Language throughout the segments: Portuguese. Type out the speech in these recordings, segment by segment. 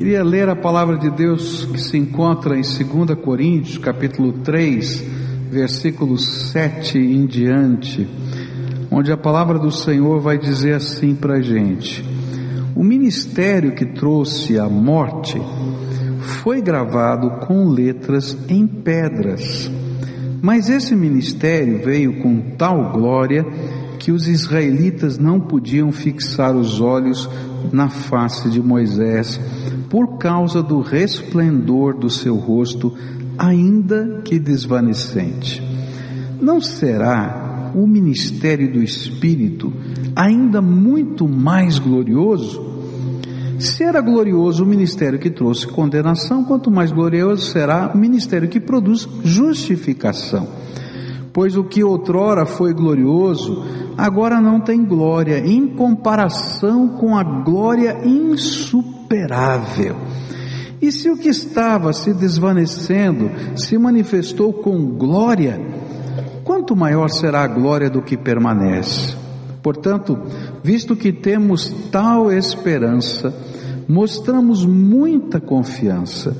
Queria ler a palavra de Deus que se encontra em 2 Coríntios, capítulo 3, versículos 7 em diante, onde a palavra do Senhor vai dizer assim para a gente: O ministério que trouxe a morte foi gravado com letras em pedras, mas esse ministério veio com tal glória que os israelitas não podiam fixar os olhos na face de Moisés por causa do resplendor do seu rosto, ainda que desvanecente. Não será o ministério do Espírito ainda muito mais glorioso? Se era glorioso o ministério que trouxe condenação, quanto mais glorioso será o ministério que produz justificação. Pois o que outrora foi glorioso, agora não tem glória, em comparação com a glória insuperável insuperável. E se o que estava se desvanecendo se manifestou com glória, quanto maior será a glória do que permanece? Portanto, visto que temos tal esperança, mostramos muita confiança.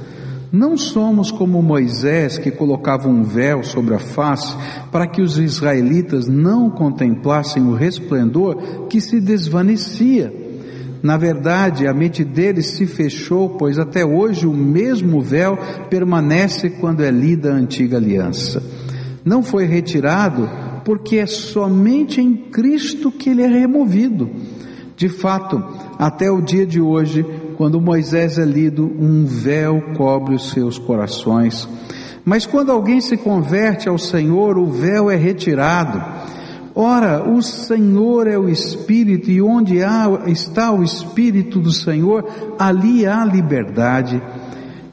Não somos como Moisés que colocava um véu sobre a face para que os israelitas não contemplassem o resplendor que se desvanecia. Na verdade, a mente deles se fechou, pois até hoje o mesmo véu permanece quando é lida a antiga aliança. Não foi retirado porque é somente em Cristo que ele é removido. De fato, até o dia de hoje, quando Moisés é lido, um véu cobre os seus corações. Mas quando alguém se converte ao Senhor, o véu é retirado. Ora, o Senhor é o Espírito, e onde há, está o Espírito do Senhor, ali há liberdade.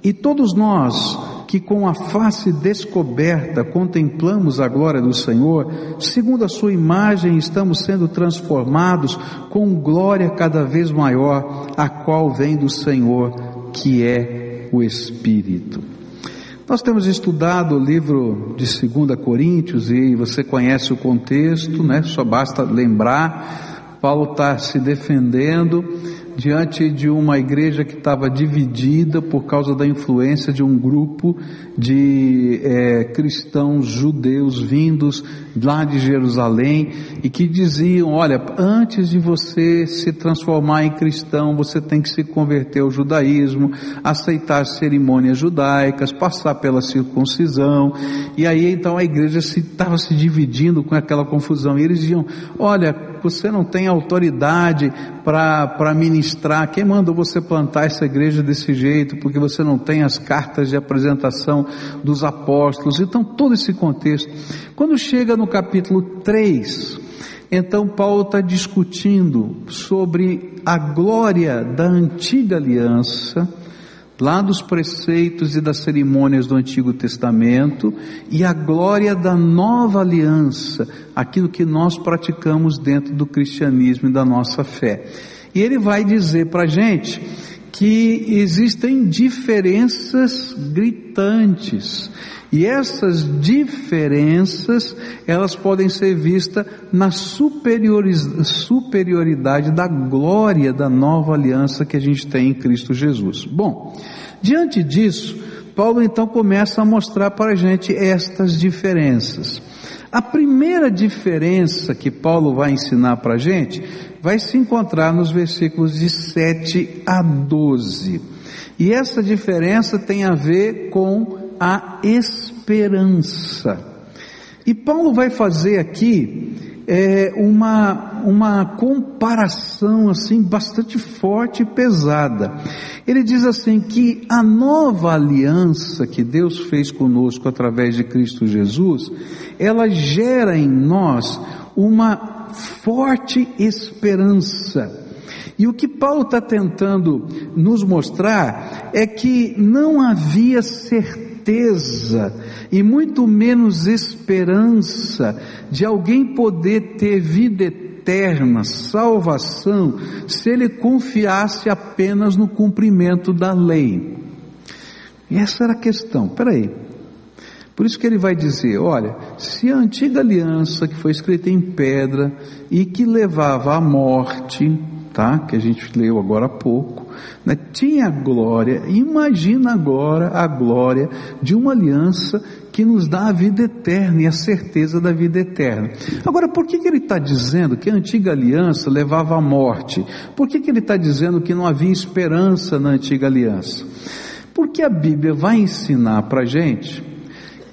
E todos nós que com a face descoberta contemplamos a glória do Senhor, segundo a Sua imagem estamos sendo transformados com glória cada vez maior, a qual vem do Senhor, que é o Espírito. Nós temos estudado o livro de 2 Coríntios e você conhece o contexto, né? Só basta lembrar. Paulo está se defendendo diante de uma igreja que estava dividida por causa da influência de um grupo de é, cristãos judeus vindos lá de Jerusalém e que diziam: olha, antes de você se transformar em cristão, você tem que se converter ao judaísmo, aceitar cerimônias judaicas, passar pela circuncisão. E aí então a igreja estava se, se dividindo com aquela confusão. E eles diziam: olha, você não tem autoridade para ministrar. Quem mandou você plantar essa igreja desse jeito? Porque você não tem as cartas de apresentação dos apóstolos. Então, todo esse contexto. Quando chega no capítulo 3, então Paulo está discutindo sobre a glória da antiga aliança lá dos preceitos e das cerimônias do Antigo Testamento e a glória da nova aliança, aquilo que nós praticamos dentro do cristianismo e da nossa fé. E ele vai dizer para a gente que existem diferenças gritantes. E essas diferenças, elas podem ser vistas na superioridade da glória da nova aliança que a gente tem em Cristo Jesus. Bom, diante disso, Paulo então começa a mostrar para a gente estas diferenças. A primeira diferença que Paulo vai ensinar para a gente vai se encontrar nos versículos de 7 a 12. E essa diferença tem a ver com a esperança. E Paulo vai fazer aqui é, uma, uma comparação assim bastante forte e pesada. Ele diz assim que a nova aliança que Deus fez conosco através de Cristo Jesus, ela gera em nós uma forte esperança. E o que Paulo está tentando nos mostrar é que não havia certeza certeza e muito menos esperança de alguém poder ter vida eterna, salvação, se ele confiasse apenas no cumprimento da lei. E essa era a questão. Peraí. Por isso que ele vai dizer: olha, se a antiga aliança que foi escrita em pedra e que levava à morte, tá? Que a gente leu agora há pouco, né? tinha glória. Imagina agora a glória de uma aliança que nos dá a vida eterna e a certeza da vida eterna. Agora, por que, que ele está dizendo que a antiga aliança levava à morte? Por que, que ele está dizendo que não havia esperança na antiga aliança? Porque a Bíblia vai ensinar para a gente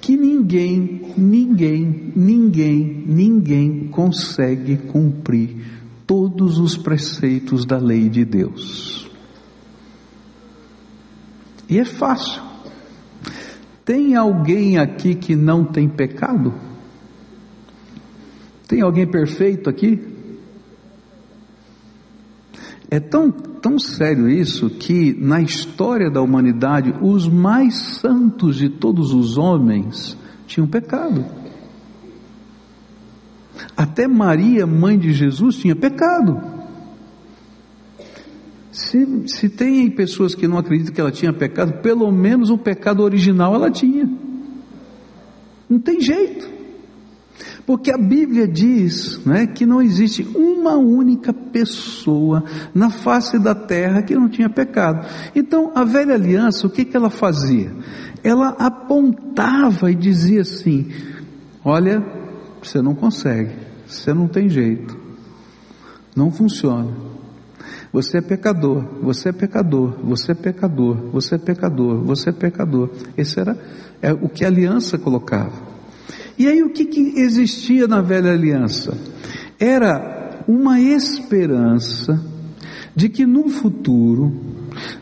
que ninguém, ninguém, ninguém, ninguém consegue cumprir todos os preceitos da lei de Deus. E é fácil. Tem alguém aqui que não tem pecado? Tem alguém perfeito aqui? É tão, tão sério isso que na história da humanidade os mais santos de todos os homens tinham pecado. Até Maria, mãe de Jesus, tinha pecado. Se, se tem pessoas que não acreditam que ela tinha pecado, pelo menos o pecado original ela tinha. Não tem jeito. Porque a Bíblia diz né, que não existe uma única pessoa na face da terra que não tinha pecado. Então, a velha aliança, o que, que ela fazia? Ela apontava e dizia assim: Olha, você não consegue, você não tem jeito, não funciona. Você é pecador, você é pecador, você é pecador, você é pecador, você é pecador. Esse era é, o que a aliança colocava. E aí o que, que existia na velha aliança? Era uma esperança de que no futuro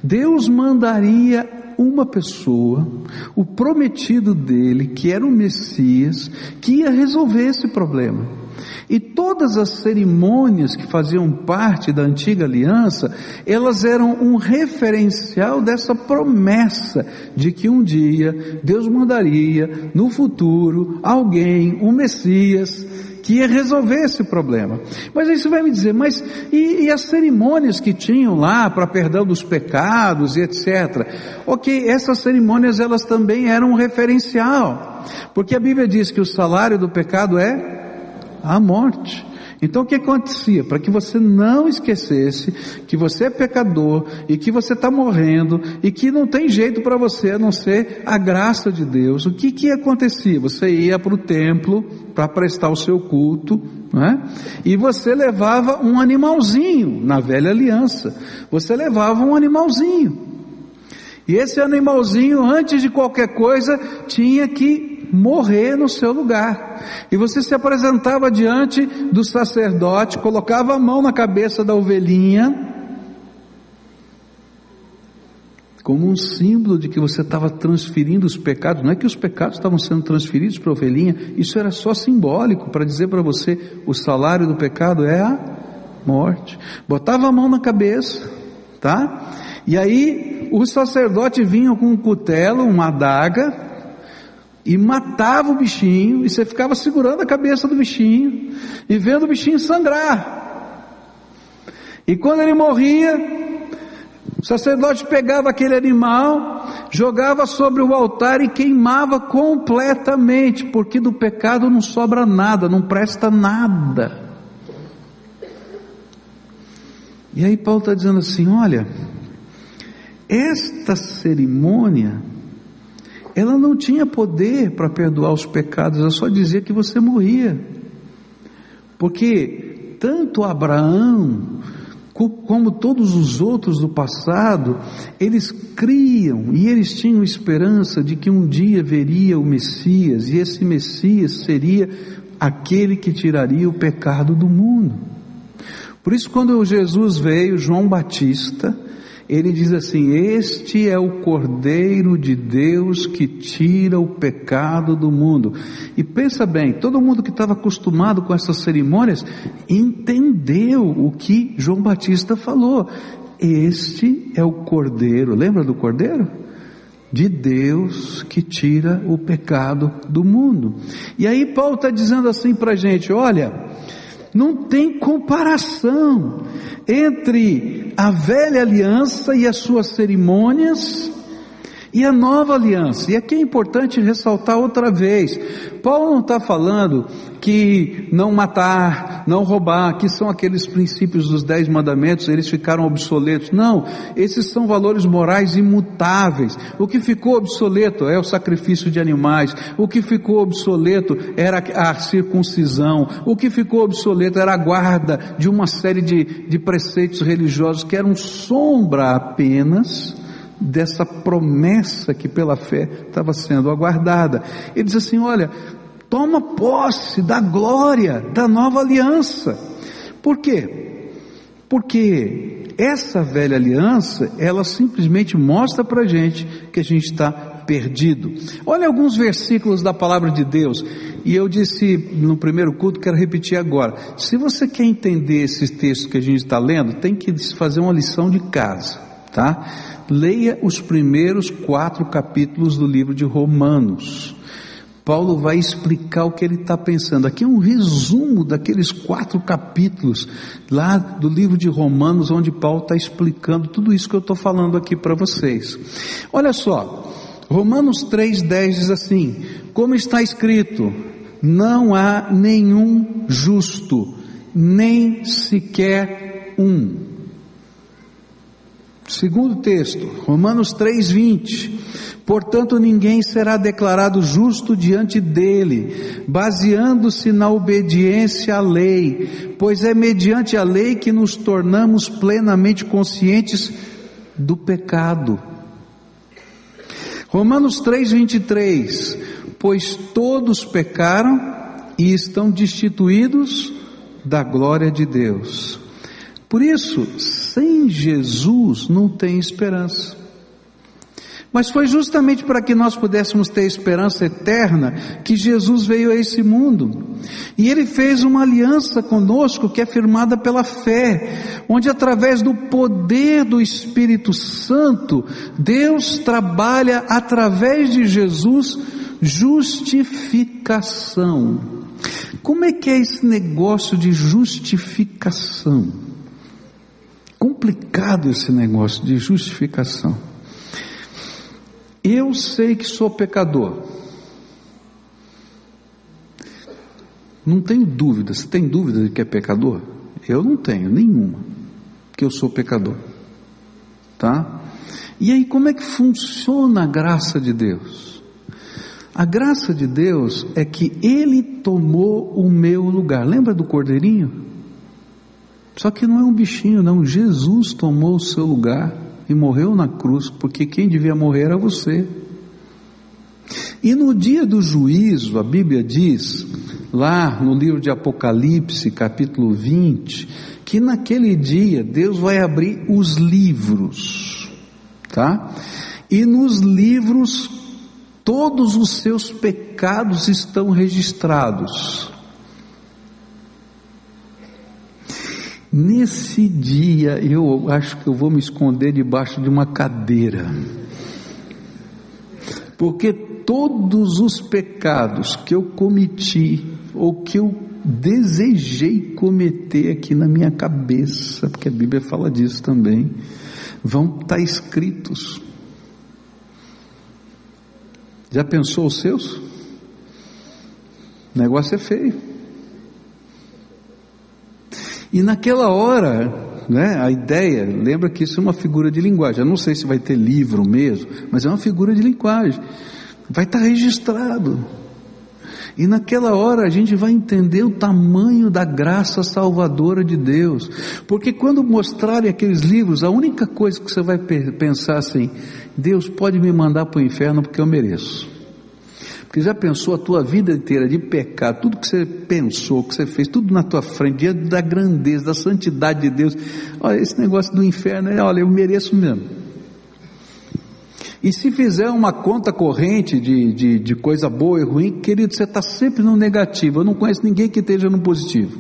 Deus mandaria uma pessoa, o prometido dele, que era o Messias, que ia resolver esse problema. E todas as cerimônias que faziam parte da antiga aliança, elas eram um referencial dessa promessa de que um dia Deus mandaria no futuro alguém, um Messias, que ia resolver esse problema. Mas aí você vai me dizer, mas e, e as cerimônias que tinham lá para perdão dos pecados e etc. Ok, essas cerimônias elas também eram um referencial, porque a Bíblia diz que o salário do pecado é a morte. Então o que acontecia? Para que você não esquecesse que você é pecador e que você está morrendo e que não tem jeito para você a não ser a graça de Deus, o que que acontecia? Você ia para o templo para prestar o seu culto, né? e você levava um animalzinho na velha aliança. Você levava um animalzinho. E esse animalzinho, antes de qualquer coisa, tinha que morrer no seu lugar. E você se apresentava diante do sacerdote, colocava a mão na cabeça da ovelhinha, como um símbolo de que você estava transferindo os pecados. Não é que os pecados estavam sendo transferidos para a ovelhinha, isso era só simbólico para dizer para você: o salário do pecado é a morte. Botava a mão na cabeça, tá? E aí o sacerdote vinha com um cutelo, uma adaga, e matava o bichinho, e você ficava segurando a cabeça do bichinho, e vendo o bichinho sangrar. E quando ele morria, o sacerdote pegava aquele animal, jogava sobre o altar e queimava completamente, porque do pecado não sobra nada, não presta nada. E aí Paulo está dizendo assim: olha, esta cerimônia ela não tinha poder para perdoar os pecados, ela só dizia que você morria. Porque tanto Abraão, como todos os outros do passado, eles criam e eles tinham esperança de que um dia veria o Messias, e esse Messias seria aquele que tiraria o pecado do mundo. Por isso, quando Jesus veio, João Batista, ele diz assim: Este é o Cordeiro de Deus que tira o pecado do mundo. E pensa bem, todo mundo que estava acostumado com essas cerimônias entendeu o que João Batista falou. Este é o Cordeiro, lembra do Cordeiro? De Deus que tira o pecado do mundo. E aí Paulo está dizendo assim para a gente: olha, não tem comparação entre a velha aliança e as suas cerimônias E a nova aliança, e aqui é importante ressaltar outra vez: Paulo não está falando que não matar, não roubar, que são aqueles princípios dos dez mandamentos, eles ficaram obsoletos. Não, esses são valores morais imutáveis. O que ficou obsoleto é o sacrifício de animais, o que ficou obsoleto era a circuncisão, o que ficou obsoleto era a guarda de uma série de, de preceitos religiosos que eram sombra apenas dessa promessa que pela fé estava sendo aguardada. Ele diz assim: olha, toma posse da glória da nova aliança. Por quê? Porque essa velha aliança, ela simplesmente mostra para gente que a gente está perdido. Olha alguns versículos da palavra de Deus, e eu disse no primeiro culto, quero repetir agora. Se você quer entender esses textos que a gente está lendo, tem que fazer uma lição de casa, tá? Leia os primeiros quatro capítulos do livro de Romanos. Paulo vai explicar o que ele está pensando. Aqui é um resumo daqueles quatro capítulos lá do livro de Romanos, onde Paulo está explicando tudo isso que eu estou falando aqui para vocês. Olha só, Romanos 3,10 diz assim: Como está escrito, não há nenhum justo, nem sequer um. Segundo texto, Romanos 3:20. Portanto, ninguém será declarado justo diante dele, baseando-se na obediência à lei, pois é mediante a lei que nos tornamos plenamente conscientes do pecado. Romanos 3:23. Pois todos pecaram e estão destituídos da glória de Deus. Por isso, sem Jesus não tem esperança. Mas foi justamente para que nós pudéssemos ter esperança eterna que Jesus veio a esse mundo. E ele fez uma aliança conosco que é firmada pela fé, onde através do poder do Espírito Santo, Deus trabalha através de Jesus justificação. Como é que é esse negócio de justificação? Complicado esse negócio de justificação. Eu sei que sou pecador. Não tenho dúvida. Você tem dúvida de que é pecador? Eu não tenho nenhuma. Que eu sou pecador. Tá? E aí, como é que funciona a graça de Deus? A graça de Deus é que Ele tomou o meu lugar. Lembra do cordeirinho? Só que não é um bichinho, não. Jesus tomou o seu lugar e morreu na cruz, porque quem devia morrer era você. E no dia do juízo, a Bíblia diz, lá no livro de Apocalipse, capítulo 20, que naquele dia Deus vai abrir os livros, tá? E nos livros todos os seus pecados estão registrados. Nesse dia eu acho que eu vou me esconder debaixo de uma cadeira. Porque todos os pecados que eu cometi ou que eu desejei cometer aqui na minha cabeça, porque a Bíblia fala disso também, vão estar escritos. Já pensou os seus? O negócio é feio. E naquela hora, né, a ideia, lembra que isso é uma figura de linguagem. Eu não sei se vai ter livro mesmo, mas é uma figura de linguagem. Vai estar registrado. E naquela hora a gente vai entender o tamanho da graça salvadora de Deus. Porque quando mostrarem aqueles livros, a única coisa que você vai pensar assim: Deus pode me mandar para o inferno porque eu mereço. Porque já pensou a tua vida inteira de pecado, tudo que você pensou, que você fez, tudo na tua frente, diante da grandeza, da santidade de Deus. Olha, esse negócio do inferno, é, olha, eu mereço mesmo. E se fizer uma conta corrente de, de, de coisa boa e ruim, querido, você está sempre no negativo. Eu não conheço ninguém que esteja no positivo.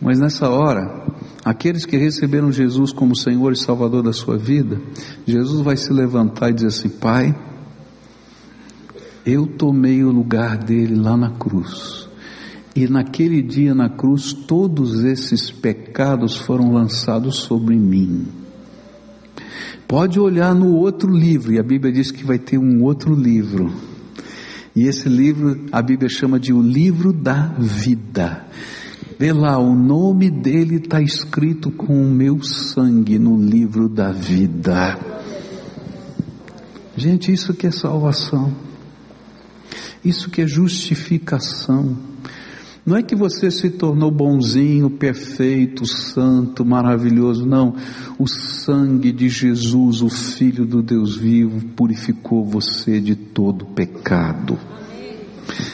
Mas nessa hora, aqueles que receberam Jesus como Senhor e Salvador da sua vida, Jesus vai se levantar e dizer assim: Pai, eu tomei o lugar dele lá na cruz. E naquele dia na cruz, todos esses pecados foram lançados sobre mim. Pode olhar no outro livro, e a Bíblia diz que vai ter um outro livro. E esse livro a Bíblia chama de o livro da vida. Vê lá, o nome dele está escrito com o meu sangue no livro da vida. Gente, isso que é salvação. Isso que é justificação. Não é que você se tornou bonzinho, perfeito, santo, maravilhoso, não. O sangue de Jesus, o Filho do Deus vivo, purificou você de todo pecado.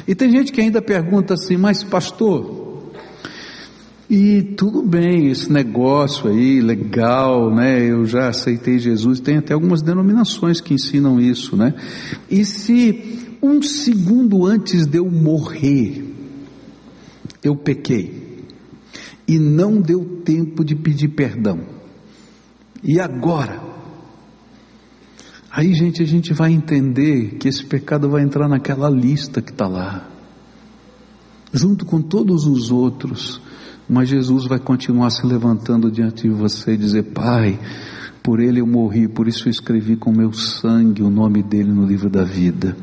E tem gente que ainda pergunta assim, mas pastor, e tudo bem, esse negócio aí, legal, né? Eu já aceitei Jesus, tem até algumas denominações que ensinam isso, né? E se um segundo antes de eu morrer, eu pequei e não deu tempo de pedir perdão. E agora? Aí, gente, a gente vai entender que esse pecado vai entrar naquela lista que está lá, junto com todos os outros, mas Jesus vai continuar se levantando diante de você e dizer: Pai, por ele eu morri, por isso eu escrevi com meu sangue o nome dele no livro da vida.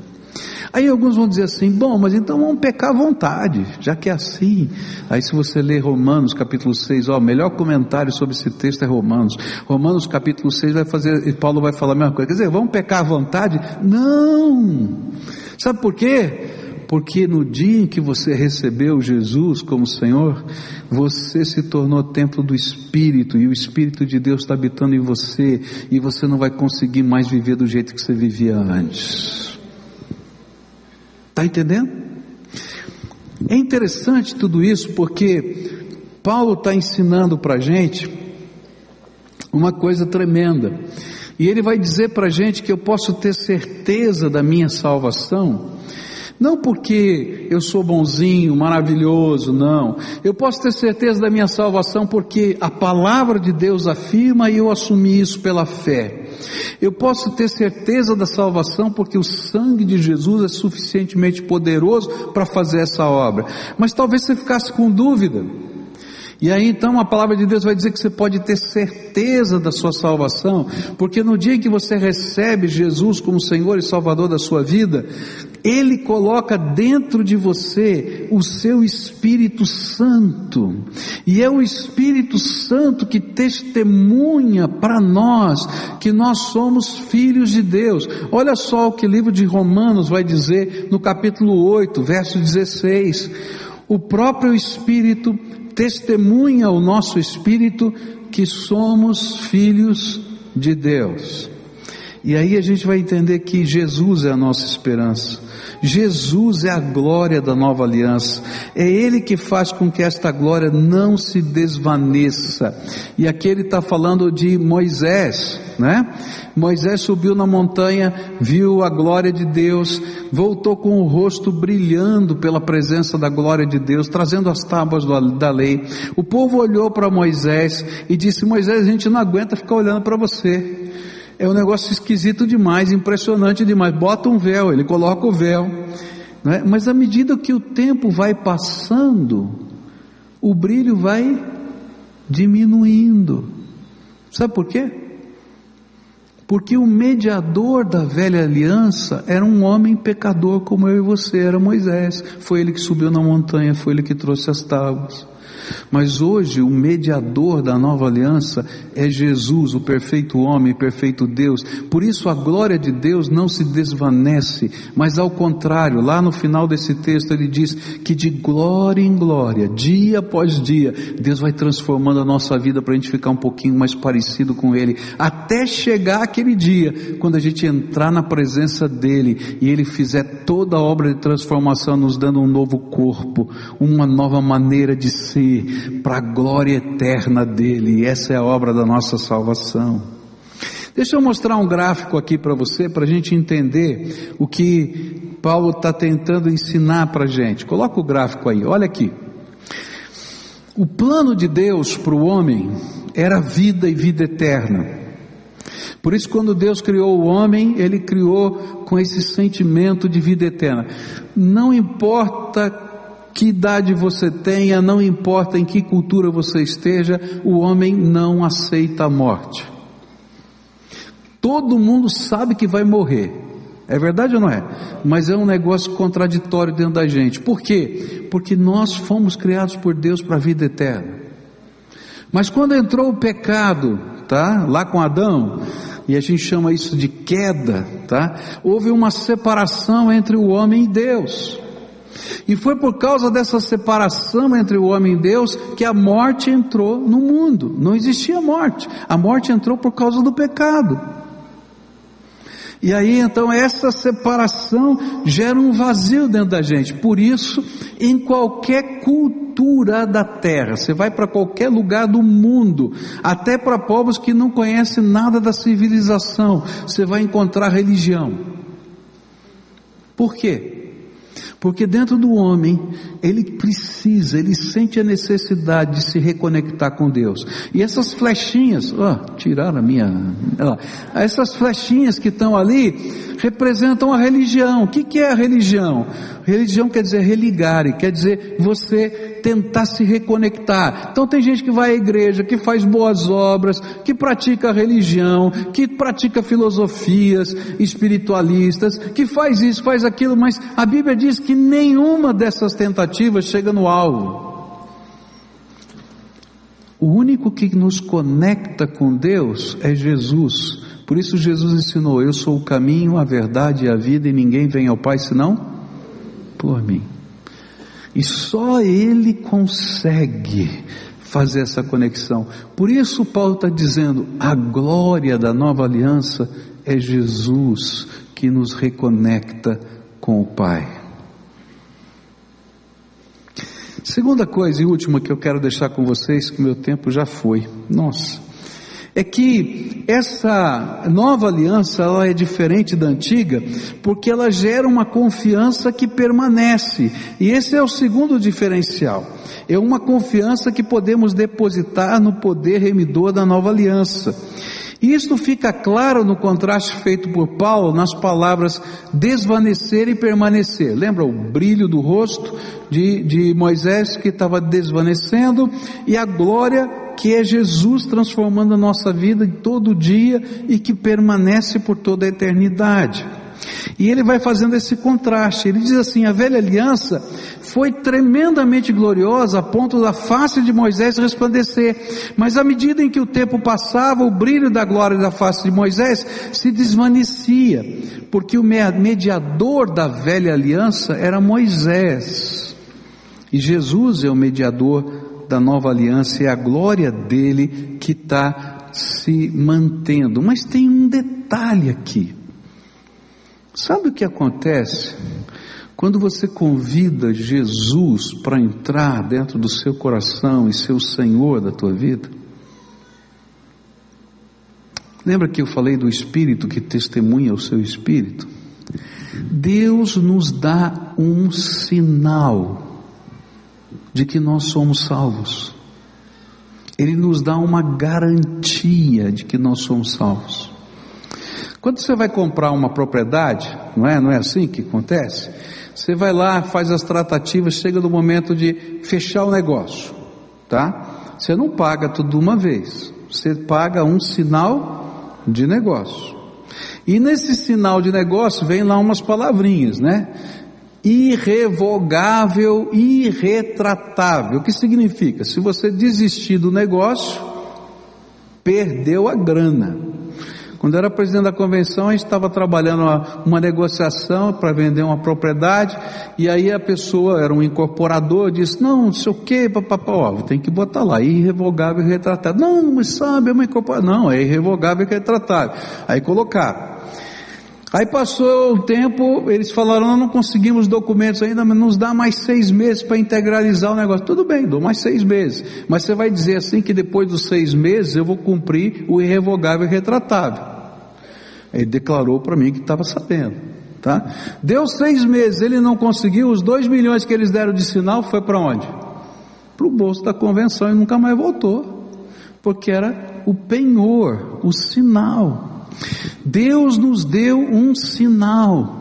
Aí alguns vão dizer assim: bom, mas então vamos pecar à vontade, já que é assim. Aí se você ler Romanos capítulo 6, ó, o melhor comentário sobre esse texto é Romanos. Romanos capítulo 6 vai fazer, Paulo vai falar a mesma coisa. Quer dizer, vamos pecar à vontade? Não! Sabe por quê? Porque no dia em que você recebeu Jesus como Senhor, você se tornou templo do Espírito, e o Espírito de Deus está habitando em você, e você não vai conseguir mais viver do jeito que você vivia antes. Está entendendo? É interessante tudo isso porque Paulo está ensinando para a gente uma coisa tremenda. E ele vai dizer para a gente que eu posso ter certeza da minha salvação, não porque eu sou bonzinho, maravilhoso, não. Eu posso ter certeza da minha salvação porque a palavra de Deus afirma e eu assumi isso pela fé. Eu posso ter certeza da salvação porque o sangue de Jesus é suficientemente poderoso para fazer essa obra. Mas talvez você ficasse com dúvida. E aí então a palavra de Deus vai dizer que você pode ter certeza da sua salvação, porque no dia em que você recebe Jesus como Senhor e Salvador da sua vida, Ele coloca dentro de você o seu Espírito Santo, e é o Espírito Santo que testemunha para nós que nós somos filhos de Deus. Olha só o que o livro de Romanos vai dizer no capítulo 8, verso 16. O próprio Espírito testemunha ao nosso espírito que somos filhos de Deus. E aí a gente vai entender que Jesus é a nossa esperança. Jesus é a glória da nova aliança. É Ele que faz com que esta glória não se desvaneça. E aqui ele está falando de Moisés, né? Moisés subiu na montanha, viu a glória de Deus, voltou com o rosto brilhando pela presença da glória de Deus, trazendo as tábuas da lei. O povo olhou para Moisés e disse: Moisés, a gente não aguenta ficar olhando para você. É um negócio esquisito demais, impressionante demais. Bota um véu, ele coloca o véu. Né? Mas à medida que o tempo vai passando, o brilho vai diminuindo. Sabe por quê? Porque o mediador da velha aliança era um homem pecador como eu e você, era Moisés. Foi ele que subiu na montanha, foi ele que trouxe as tábuas. Mas hoje o mediador da nova aliança é Jesus, o perfeito homem, perfeito Deus. Por isso a glória de Deus não se desvanece, mas ao contrário, lá no final desse texto ele diz que de glória em glória, dia após dia, Deus vai transformando a nossa vida para a gente ficar um pouquinho mais parecido com Ele, até chegar aquele dia, quando a gente entrar na presença dEle e Ele fizer toda a obra de transformação, nos dando um novo corpo, uma nova maneira de ser para a glória eterna dele. Essa é a obra da nossa salvação. Deixa eu mostrar um gráfico aqui para você, para a gente entender o que Paulo está tentando ensinar para a gente. Coloca o gráfico aí, olha aqui. O plano de Deus para o homem era vida e vida eterna. Por isso, quando Deus criou o homem, Ele criou com esse sentimento de vida eterna. Não importa que idade você tenha, não importa em que cultura você esteja, o homem não aceita a morte. Todo mundo sabe que vai morrer. É verdade ou não é? Mas é um negócio contraditório dentro da gente. Por quê? Porque nós fomos criados por Deus para a vida eterna. Mas quando entrou o pecado, tá? Lá com Adão, e a gente chama isso de queda, tá? Houve uma separação entre o homem e Deus. E foi por causa dessa separação entre o homem e Deus que a morte entrou no mundo. Não existia morte. A morte entrou por causa do pecado. E aí então essa separação gera um vazio dentro da gente. Por isso, em qualquer cultura da terra, você vai para qualquer lugar do mundo, até para povos que não conhecem nada da civilização, você vai encontrar religião. Por quê? Porque dentro do homem, ele precisa, ele sente a necessidade de se reconectar com Deus. E essas flechinhas, ó, tiraram a minha, ó, essas flechinhas que estão ali, representam a religião. O que, que é a religião? Religião quer dizer religar, quer dizer você tentar se reconectar. Então tem gente que vai à igreja, que faz boas obras, que pratica religião, que pratica filosofias espiritualistas, que faz isso, faz aquilo, mas a Bíblia diz que nenhuma dessas tentativas chega no alvo. O único que nos conecta com Deus é Jesus. Por isso Jesus ensinou: Eu sou o caminho, a verdade e a vida, e ninguém vem ao Pai senão por mim. E só Ele consegue fazer essa conexão. Por isso Paulo está dizendo, a glória da nova aliança é Jesus que nos reconecta com o Pai. Segunda coisa e última que eu quero deixar com vocês, que meu tempo já foi. Nossa é que essa nova aliança ela é diferente da antiga, porque ela gera uma confiança que permanece. E esse é o segundo diferencial. É uma confiança que podemos depositar no poder remidor da nova aliança. E isso fica claro no contraste feito por Paulo nas palavras desvanecer e permanecer. Lembra o brilho do rosto de, de Moisés que estava desvanecendo e a glória que é Jesus transformando a nossa vida todo dia e que permanece por toda a eternidade. E ele vai fazendo esse contraste. Ele diz assim: a velha aliança foi tremendamente gloriosa a ponto da face de Moisés resplandecer. Mas à medida em que o tempo passava, o brilho da glória da face de Moisés se desvanecia, porque o mediador da velha aliança era Moisés. E Jesus é o mediador da nova aliança é a glória dele que está se mantendo. Mas tem um detalhe aqui. Sabe o que acontece? Quando você convida Jesus para entrar dentro do seu coração e ser o Senhor da tua vida, lembra que eu falei do Espírito que testemunha o seu Espírito? Deus nos dá um sinal de que nós somos salvos. Ele nos dá uma garantia de que nós somos salvos. Quando você vai comprar uma propriedade, não é? Não é assim que acontece? Você vai lá, faz as tratativas, chega no momento de fechar o negócio, tá? Você não paga tudo de uma vez. Você paga um sinal de negócio. E nesse sinal de negócio vem lá umas palavrinhas, né? Irrevogável, irretratável. O que significa? Se você desistir do negócio, perdeu a grana. Quando eu era presidente da convenção, a gente estava trabalhando uma, uma negociação para vender uma propriedade, e aí a pessoa era um incorporador, disse, não, não sei o que, papapá, ó, tem que botar lá, irrevogável e retratável. Não, mas sabe, é uma incorporação. Não, é irrevogável e retratável. Aí colocaram. Aí passou um tempo, eles falaram, não conseguimos documentos ainda, mas nos dá mais seis meses para integralizar o negócio. Tudo bem, dou mais seis meses. Mas você vai dizer assim que depois dos seis meses eu vou cumprir o irrevogável e retratável. Ele declarou para mim que estava sabendo. Tá? Deu seis meses, ele não conseguiu, os dois milhões que eles deram de sinal foi para onde? Para o bolso da convenção e nunca mais voltou. Porque era o penhor, o sinal. Deus nos deu um sinal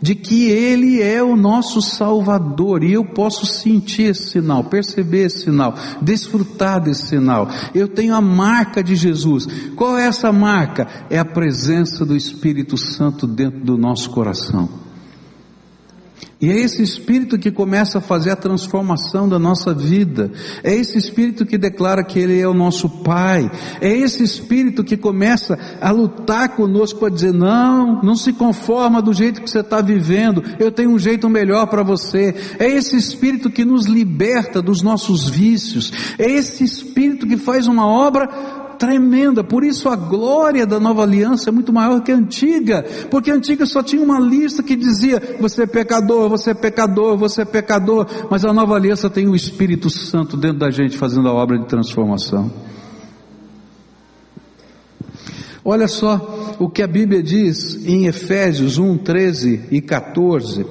de que Ele é o nosso Salvador e eu posso sentir esse sinal, perceber esse sinal, desfrutar desse sinal. Eu tenho a marca de Jesus. Qual é essa marca? É a presença do Espírito Santo dentro do nosso coração. E é esse espírito que começa a fazer a transformação da nossa vida. É esse espírito que declara que Ele é o nosso Pai. É esse espírito que começa a lutar conosco para dizer: não, não se conforma do jeito que você está vivendo. Eu tenho um jeito melhor para você. É esse espírito que nos liberta dos nossos vícios. É esse espírito que faz uma obra tremenda. Por isso a glória da nova aliança é muito maior que a antiga, porque a antiga só tinha uma lista que dizia: você é pecador, você é pecador, você é pecador. Mas a nova aliança tem o Espírito Santo dentro da gente fazendo a obra de transformação. Olha só o que a Bíblia diz em Efésios 1, 13 e 14.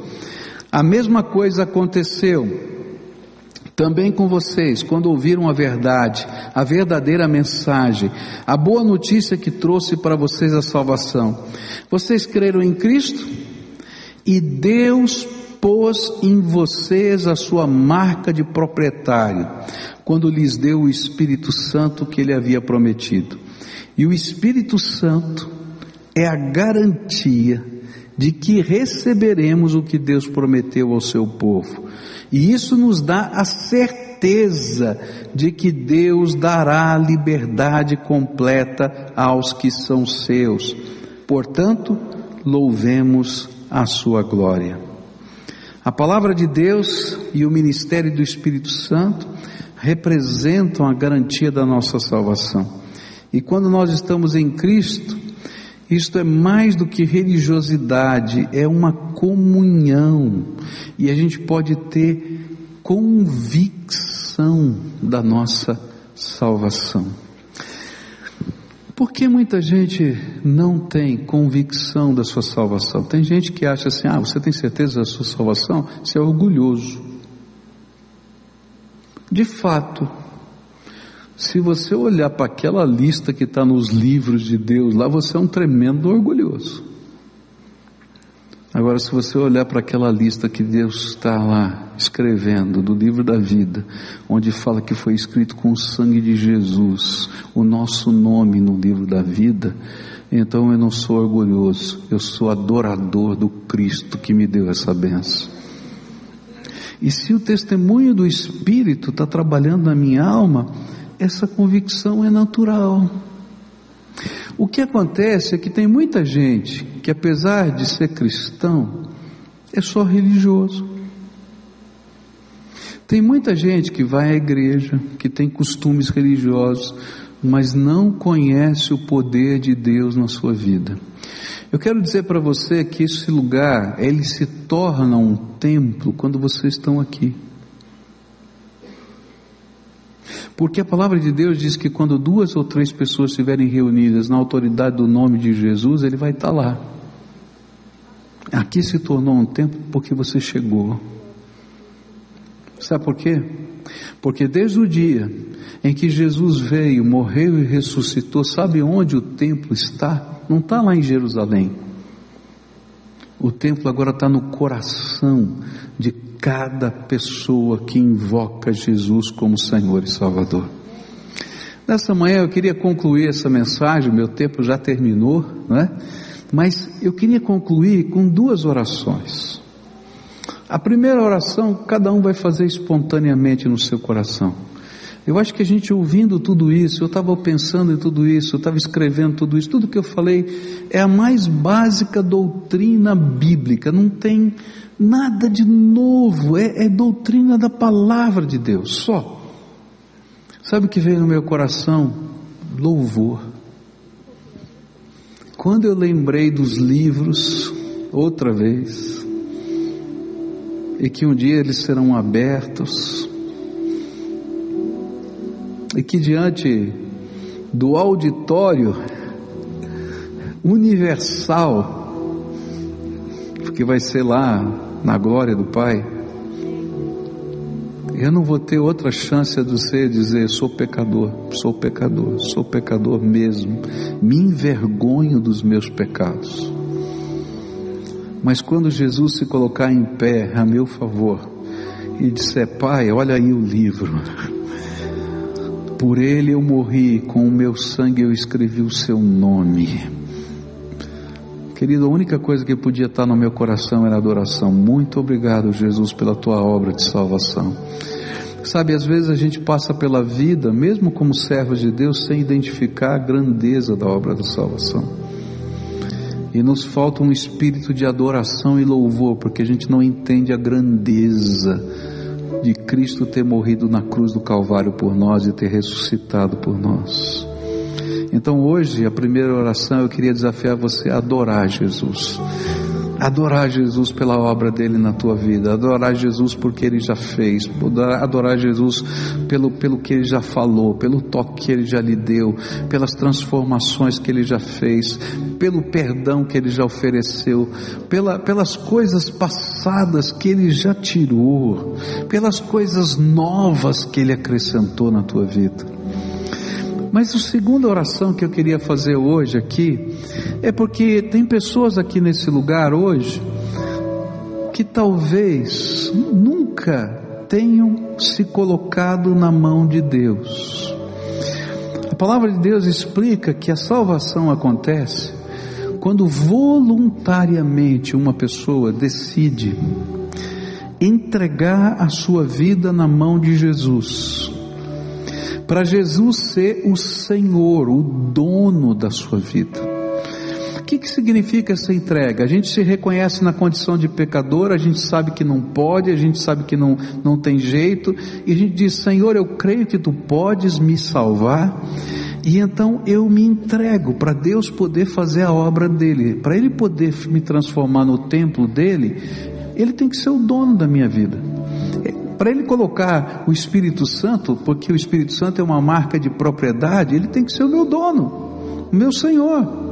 A mesma coisa aconteceu também com vocês, quando ouviram a verdade, a verdadeira mensagem, a boa notícia que trouxe para vocês a salvação. Vocês creram em Cristo e Deus pôs em vocês a sua marca de proprietário, quando lhes deu o Espírito Santo que ele havia prometido. E o Espírito Santo é a garantia de que receberemos o que Deus prometeu ao seu povo. E isso nos dá a certeza de que Deus dará liberdade completa aos que são seus. Portanto, louvemos a sua glória. A palavra de Deus e o ministério do Espírito Santo representam a garantia da nossa salvação. E quando nós estamos em Cristo, isto é mais do que religiosidade, é uma comunhão. E a gente pode ter convicção da nossa salvação. Por que muita gente não tem convicção da sua salvação? Tem gente que acha assim: ah, você tem certeza da sua salvação? Você é orgulhoso. De fato, se você olhar para aquela lista que está nos livros de Deus, lá você é um tremendo orgulhoso. Agora, se você olhar para aquela lista que Deus está lá escrevendo do livro da vida, onde fala que foi escrito com o sangue de Jesus, o nosso nome no livro da vida, então eu não sou orgulhoso, eu sou adorador do Cristo que me deu essa benção. E se o testemunho do Espírito está trabalhando na minha alma, essa convicção é natural. O que acontece é que tem muita gente que, apesar de ser cristão, é só religioso. Tem muita gente que vai à igreja, que tem costumes religiosos, mas não conhece o poder de Deus na sua vida. Eu quero dizer para você que esse lugar, ele se torna um templo quando vocês estão aqui. Porque a palavra de Deus diz que quando duas ou três pessoas estiverem reunidas na autoridade do nome de Jesus, Ele vai estar lá. Aqui se tornou um tempo porque você chegou. Sabe por quê? Porque desde o dia em que Jesus veio, morreu e ressuscitou, sabe onde o templo está? Não está lá em Jerusalém. O templo agora está no coração de cada pessoa que invoca Jesus como Senhor e Salvador. Nessa manhã eu queria concluir essa mensagem, meu tempo já terminou, não é? Mas eu queria concluir com duas orações. A primeira oração, cada um vai fazer espontaneamente no seu coração. Eu acho que a gente ouvindo tudo isso, eu estava pensando em tudo isso, eu estava escrevendo tudo isso, tudo que eu falei é a mais básica doutrina bíblica, não tem nada de novo, é, é doutrina da palavra de Deus, só. Sabe o que veio no meu coração? Louvor. Quando eu lembrei dos livros, outra vez, e que um dia eles serão abertos, e que diante do auditório universal, que vai ser lá na glória do Pai, eu não vou ter outra chance a você dizer: sou pecador, sou pecador, sou pecador mesmo, me envergonho dos meus pecados. Mas quando Jesus se colocar em pé a meu favor e disser, Pai, olha aí o livro, por ele eu morri, com o meu sangue eu escrevi o seu nome. Querido, a única coisa que podia estar no meu coração era adoração. Muito obrigado, Jesus, pela tua obra de salvação. Sabe, às vezes a gente passa pela vida, mesmo como servos de Deus, sem identificar a grandeza da obra da salvação. E nos falta um espírito de adoração e louvor, porque a gente não entende a grandeza de Cristo ter morrido na cruz do Calvário por nós e ter ressuscitado por nós. Então hoje, a primeira oração, eu queria desafiar você a adorar Jesus adorar Jesus pela obra dele na tua vida, adorar Jesus porque ele já fez, adorar Jesus pelo, pelo que ele já falou, pelo toque que ele já lhe deu, pelas transformações que ele já fez, pelo perdão que ele já ofereceu, pela, pelas coisas passadas que ele já tirou, pelas coisas novas que ele acrescentou na tua vida. Mas a segunda oração que eu queria fazer hoje aqui é porque tem pessoas aqui nesse lugar hoje que talvez nunca tenham se colocado na mão de Deus. A palavra de Deus explica que a salvação acontece quando voluntariamente uma pessoa decide entregar a sua vida na mão de Jesus para Jesus ser o Senhor, o dono da sua vida. O que, que significa essa entrega? A gente se reconhece na condição de pecador, a gente sabe que não pode, a gente sabe que não, não tem jeito, e a gente diz: Senhor, eu creio que tu podes me salvar, e então eu me entrego para Deus poder fazer a obra dele, para Ele poder me transformar no templo dele, Ele tem que ser o dono da minha vida. Para ele colocar o Espírito Santo, porque o Espírito Santo é uma marca de propriedade, ele tem que ser o meu dono, o meu Senhor.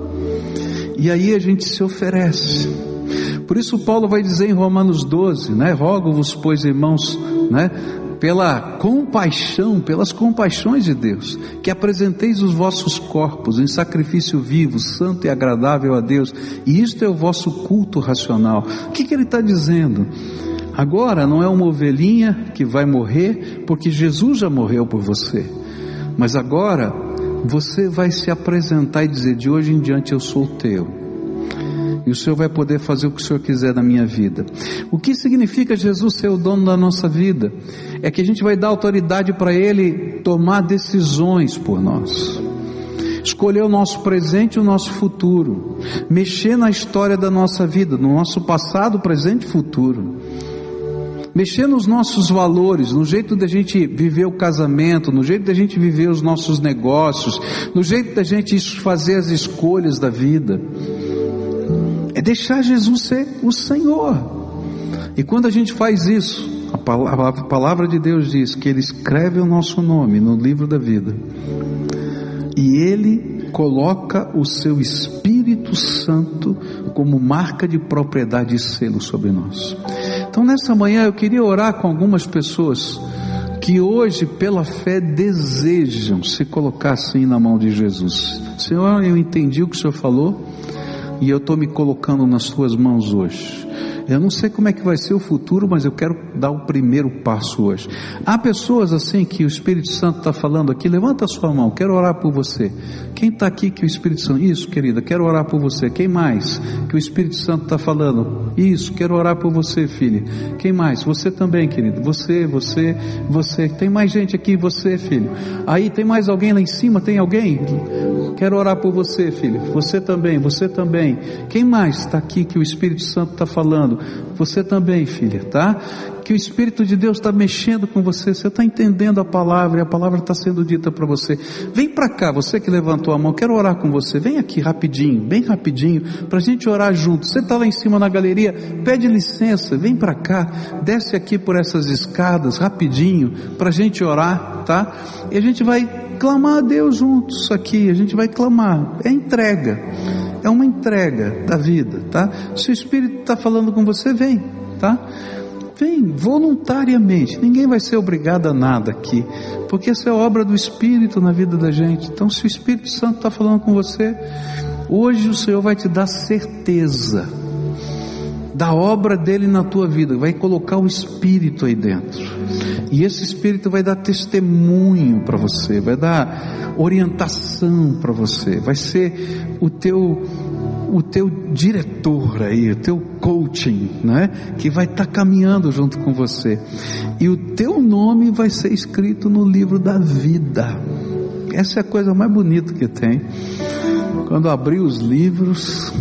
E aí a gente se oferece. Por isso Paulo vai dizer em Romanos 12, né? Rogo-vos, pois, irmãos, né? Pela compaixão, pelas compaixões de Deus, que apresenteis os vossos corpos em sacrifício vivo, santo e agradável a Deus, e isto é o vosso culto racional. O que, que ele está dizendo? Agora não é uma ovelhinha que vai morrer, porque Jesus já morreu por você. Mas agora você vai se apresentar e dizer: de hoje em diante eu sou teu. E o Senhor vai poder fazer o que o Senhor quiser na minha vida. O que significa Jesus ser o dono da nossa vida? É que a gente vai dar autoridade para Ele tomar decisões por nós escolher o nosso presente e o nosso futuro, mexer na história da nossa vida, no nosso passado, presente e futuro mexer nos nossos valores, no jeito da gente viver o casamento, no jeito da gente viver os nossos negócios, no jeito da gente fazer as escolhas da vida. É deixar Jesus ser o Senhor. E quando a gente faz isso, a palavra, a palavra de Deus diz que Ele escreve o nosso nome no livro da vida. E Ele coloca o seu Espírito Santo como marca de propriedade e selo sobre nós. Então nessa manhã eu queria orar com algumas pessoas que hoje pela fé desejam se colocar assim na mão de Jesus. Senhor, eu entendi o que o Senhor falou e eu estou me colocando nas tuas mãos hoje. Eu não sei como é que vai ser o futuro, mas eu quero dar o primeiro passo hoje. Há pessoas assim que o Espírito Santo está falando aqui, levanta a sua mão, quero orar por você. Quem está aqui que o Espírito Santo, isso querida, quero orar por você. Quem mais que o Espírito Santo está falando? Isso, quero orar por você, filha. Quem mais? Você também, querido. Você, você, você. Tem mais gente aqui, você, filho. Aí tem mais alguém lá em cima? Tem alguém? Quero orar por você, filho. Você também, você também. Quem mais está aqui que o Espírito Santo está falando? Você também, filha, tá? Que o Espírito de Deus está mexendo com você, você está entendendo a palavra e a palavra está sendo dita para você. Vem para cá, você que levantou a mão, quero orar com você. Vem aqui rapidinho, bem rapidinho, para a gente orar junto. Você está lá em cima na galeria, pede licença, vem para cá, desce aqui por essas escadas rapidinho, para a gente orar, tá? E a gente vai clamar a Deus juntos aqui, a gente vai clamar, é entrega é uma entrega da vida, tá? Se o Espírito está falando com você, vem, tá? Vem voluntariamente, ninguém vai ser obrigado a nada aqui, porque essa é obra do Espírito na vida da gente. Então, se o Espírito Santo está falando com você, hoje o Senhor vai te dar certeza da obra dele na tua vida, vai colocar o Espírito aí dentro. E esse Espírito vai dar testemunho para você, vai dar orientação para você, vai ser o teu o teu diretor aí, o teu coaching, né? Que vai estar tá caminhando junto com você. E o teu nome vai ser escrito no livro da vida. Essa é a coisa mais bonita que tem. Quando abrir os livros,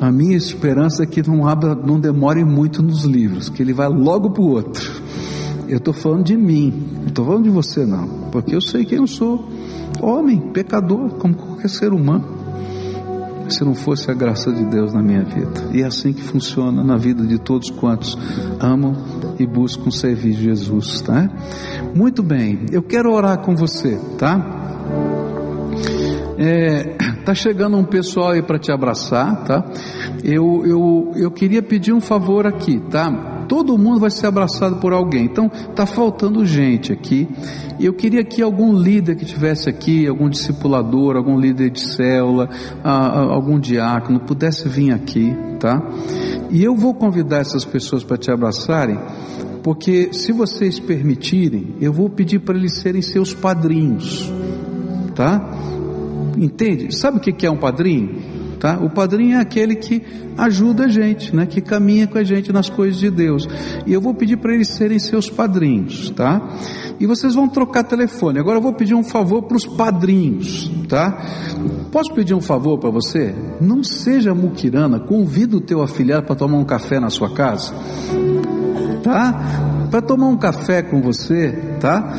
a minha esperança é que não abra, não demore muito nos livros, que ele vai logo para o outro. Eu estou falando de mim, não estou falando de você não, porque eu sei quem eu sou, homem, pecador, como qualquer ser humano. Se não fosse a graça de Deus na minha vida, e é assim que funciona na vida de todos quantos amam e buscam servir Jesus, tá? Muito bem, eu quero orar com você, tá? É, tá chegando um pessoal aí para te abraçar, tá? Eu, eu, eu queria pedir um favor aqui, tá? Todo mundo vai ser abraçado por alguém. Então, tá faltando gente aqui. Eu queria que algum líder que tivesse aqui, algum discipulador, algum líder de célula, algum diácono, pudesse vir aqui, tá? E eu vou convidar essas pessoas para te abraçarem, porque se vocês permitirem, eu vou pedir para eles serem seus padrinhos, tá? Entende? Sabe o que é um padrinho? Tá? O padrinho é aquele que ajuda a gente, né? que caminha com a gente nas coisas de Deus. E eu vou pedir para eles serem seus padrinhos, tá? E vocês vão trocar telefone. Agora eu vou pedir um favor para os padrinhos, tá? Posso pedir um favor para você? Não seja muquirana, convida o teu afilhado para tomar um café na sua casa, tá? Para tomar um café com você, tá?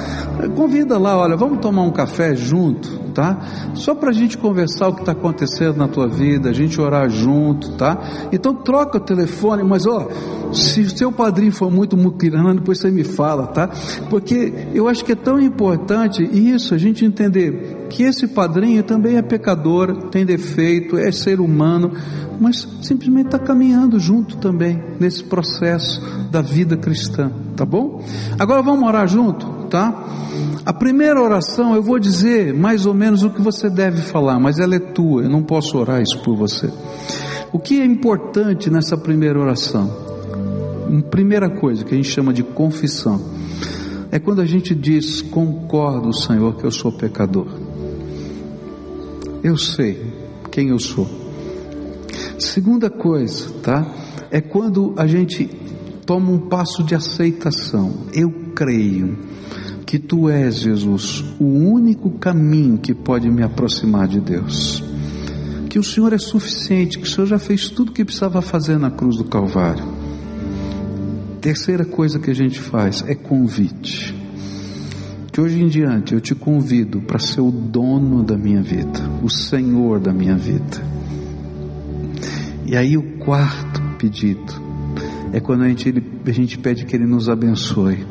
Convida lá, olha, vamos tomar um café junto, tá? Só para a gente conversar o que está acontecendo na tua vida, a gente orar junto, tá? Então troca o telefone, mas ó, se o seu padrinho for muito muquirana, depois você me fala, tá? Porque eu acho que é tão importante isso, a gente entender que esse padrinho também é pecador, tem defeito, é ser humano, mas simplesmente está caminhando junto também nesse processo da vida cristã, tá bom? Agora vamos orar junto, tá? A primeira oração eu vou dizer mais ou menos o que você deve falar, mas ela é tua, eu não posso orar isso por você. O que é importante nessa primeira oração? Primeira coisa que a gente chama de confissão é quando a gente diz: Concordo, Senhor, que eu sou pecador. Eu sei quem eu sou. Segunda coisa, tá? É quando a gente toma um passo de aceitação. Eu creio que tu és, Jesus, o único caminho que pode me aproximar de Deus. Que o Senhor é suficiente, que o Senhor já fez tudo o que precisava fazer na cruz do Calvário. Terceira coisa que a gente faz é convite. De hoje em diante eu te convido para ser o dono da minha vida, o Senhor da minha vida. E aí o quarto pedido é quando a gente, a gente pede que Ele nos abençoe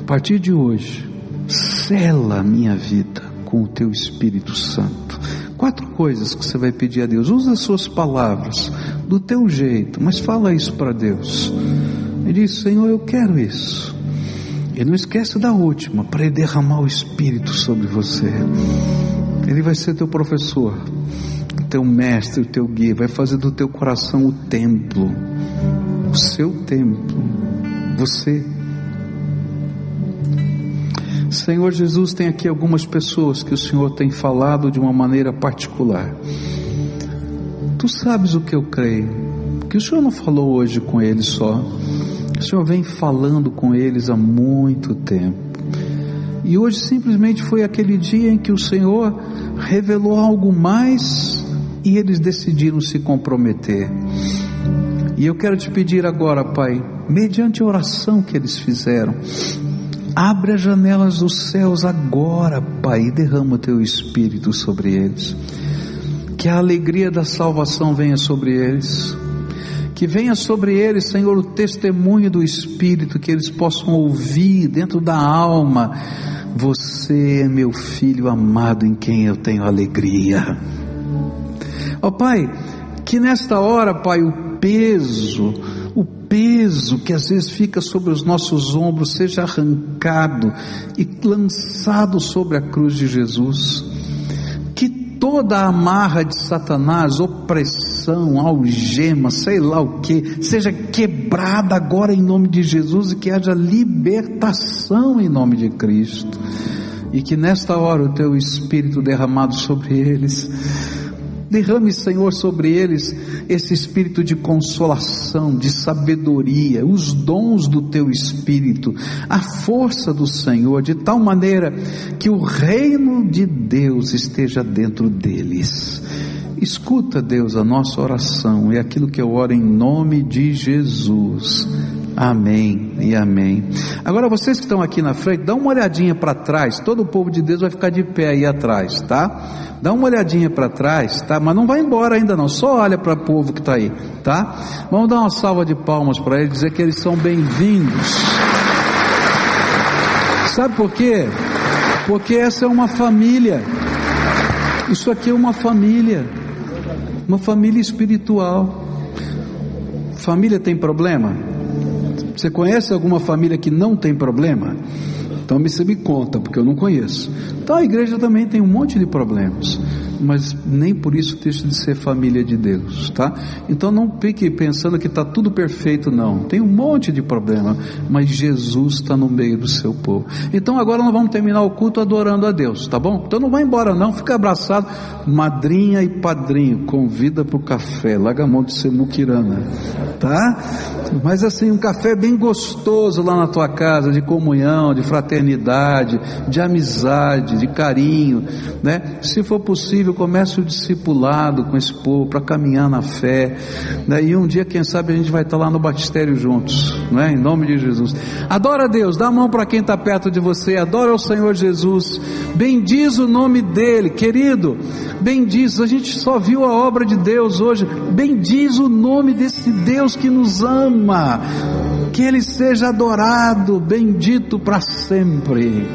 a partir de hoje, sela a minha vida com o teu Espírito Santo. Quatro coisas que você vai pedir a Deus. Usa as suas palavras, do teu jeito, mas fala isso para Deus. Ele diz: Senhor, eu quero isso. E não esquece da última, para ele derramar o Espírito sobre você. Ele vai ser teu professor, teu mestre, teu guia, vai fazer do teu coração o templo, o seu templo. Você Senhor Jesus, tem aqui algumas pessoas que o Senhor tem falado de uma maneira particular. Tu sabes o que eu creio, que o Senhor não falou hoje com eles só, o Senhor vem falando com eles há muito tempo. E hoje simplesmente foi aquele dia em que o Senhor revelou algo mais e eles decidiram se comprometer. E eu quero te pedir agora, Pai, mediante a oração que eles fizeram, Abre as janelas dos céus agora, Pai, e derrama o teu espírito sobre eles. Que a alegria da salvação venha sobre eles. Que venha sobre eles, Senhor, o testemunho do Espírito, que eles possam ouvir dentro da alma. Você é meu filho amado em quem eu tenho alegria. Ó oh, Pai, que nesta hora, Pai, o peso, o peso que às vezes fica sobre os nossos ombros seja arrancado e lançado sobre a cruz de Jesus. Que toda a amarra de Satanás, opressão, algema, sei lá o que, seja quebrada agora em nome de Jesus e que haja libertação em nome de Cristo. E que nesta hora o teu Espírito derramado sobre eles Derrame, Senhor, sobre eles esse espírito de consolação, de sabedoria, os dons do teu espírito, a força do Senhor, de tal maneira que o reino de Deus esteja dentro deles. Escuta, Deus, a nossa oração e aquilo que eu oro em nome de Jesus. Amém e amém. Agora vocês que estão aqui na frente, dá uma olhadinha para trás. Todo o povo de Deus vai ficar de pé aí atrás, tá? Dá uma olhadinha para trás, tá? Mas não vai embora ainda não. Só olha para o povo que está aí, tá? Vamos dar uma salva de palmas para eles, dizer que eles são bem-vindos. Sabe por quê? Porque essa é uma família. Isso aqui é uma família. Uma família espiritual. Família tem problema? Você conhece alguma família que não tem problema? Então você me conta, porque eu não conheço. Então a igreja também tem um monte de problemas, mas nem por isso deixa de ser família de Deus, tá? Então não fique pensando que está tudo perfeito, não. Tem um monte de problema, mas Jesus está no meio do seu povo. Então agora nós vamos terminar o culto adorando a Deus, tá bom? Então não vai embora não, fica abraçado, madrinha e padrinho, convida para o café, larga a mão de ser muquirana, tá? Mas assim, um café bem gostoso lá na tua casa, de comunhão, de fraternidade, de amizade, de carinho, né? Se for possível, comece o discipulado com esse povo para caminhar na fé, né? E um dia, quem sabe, a gente vai estar lá no batistério juntos, né? Em nome de Jesus. Adora a Deus, dá a mão para quem está perto de você, adora o Senhor Jesus, bendiz o nome dEle, querido, bendiz, a gente só viu a obra de Deus hoje, bendiz o nome desse Deus que nos ama, que Ele seja adorado, bendito para sempre.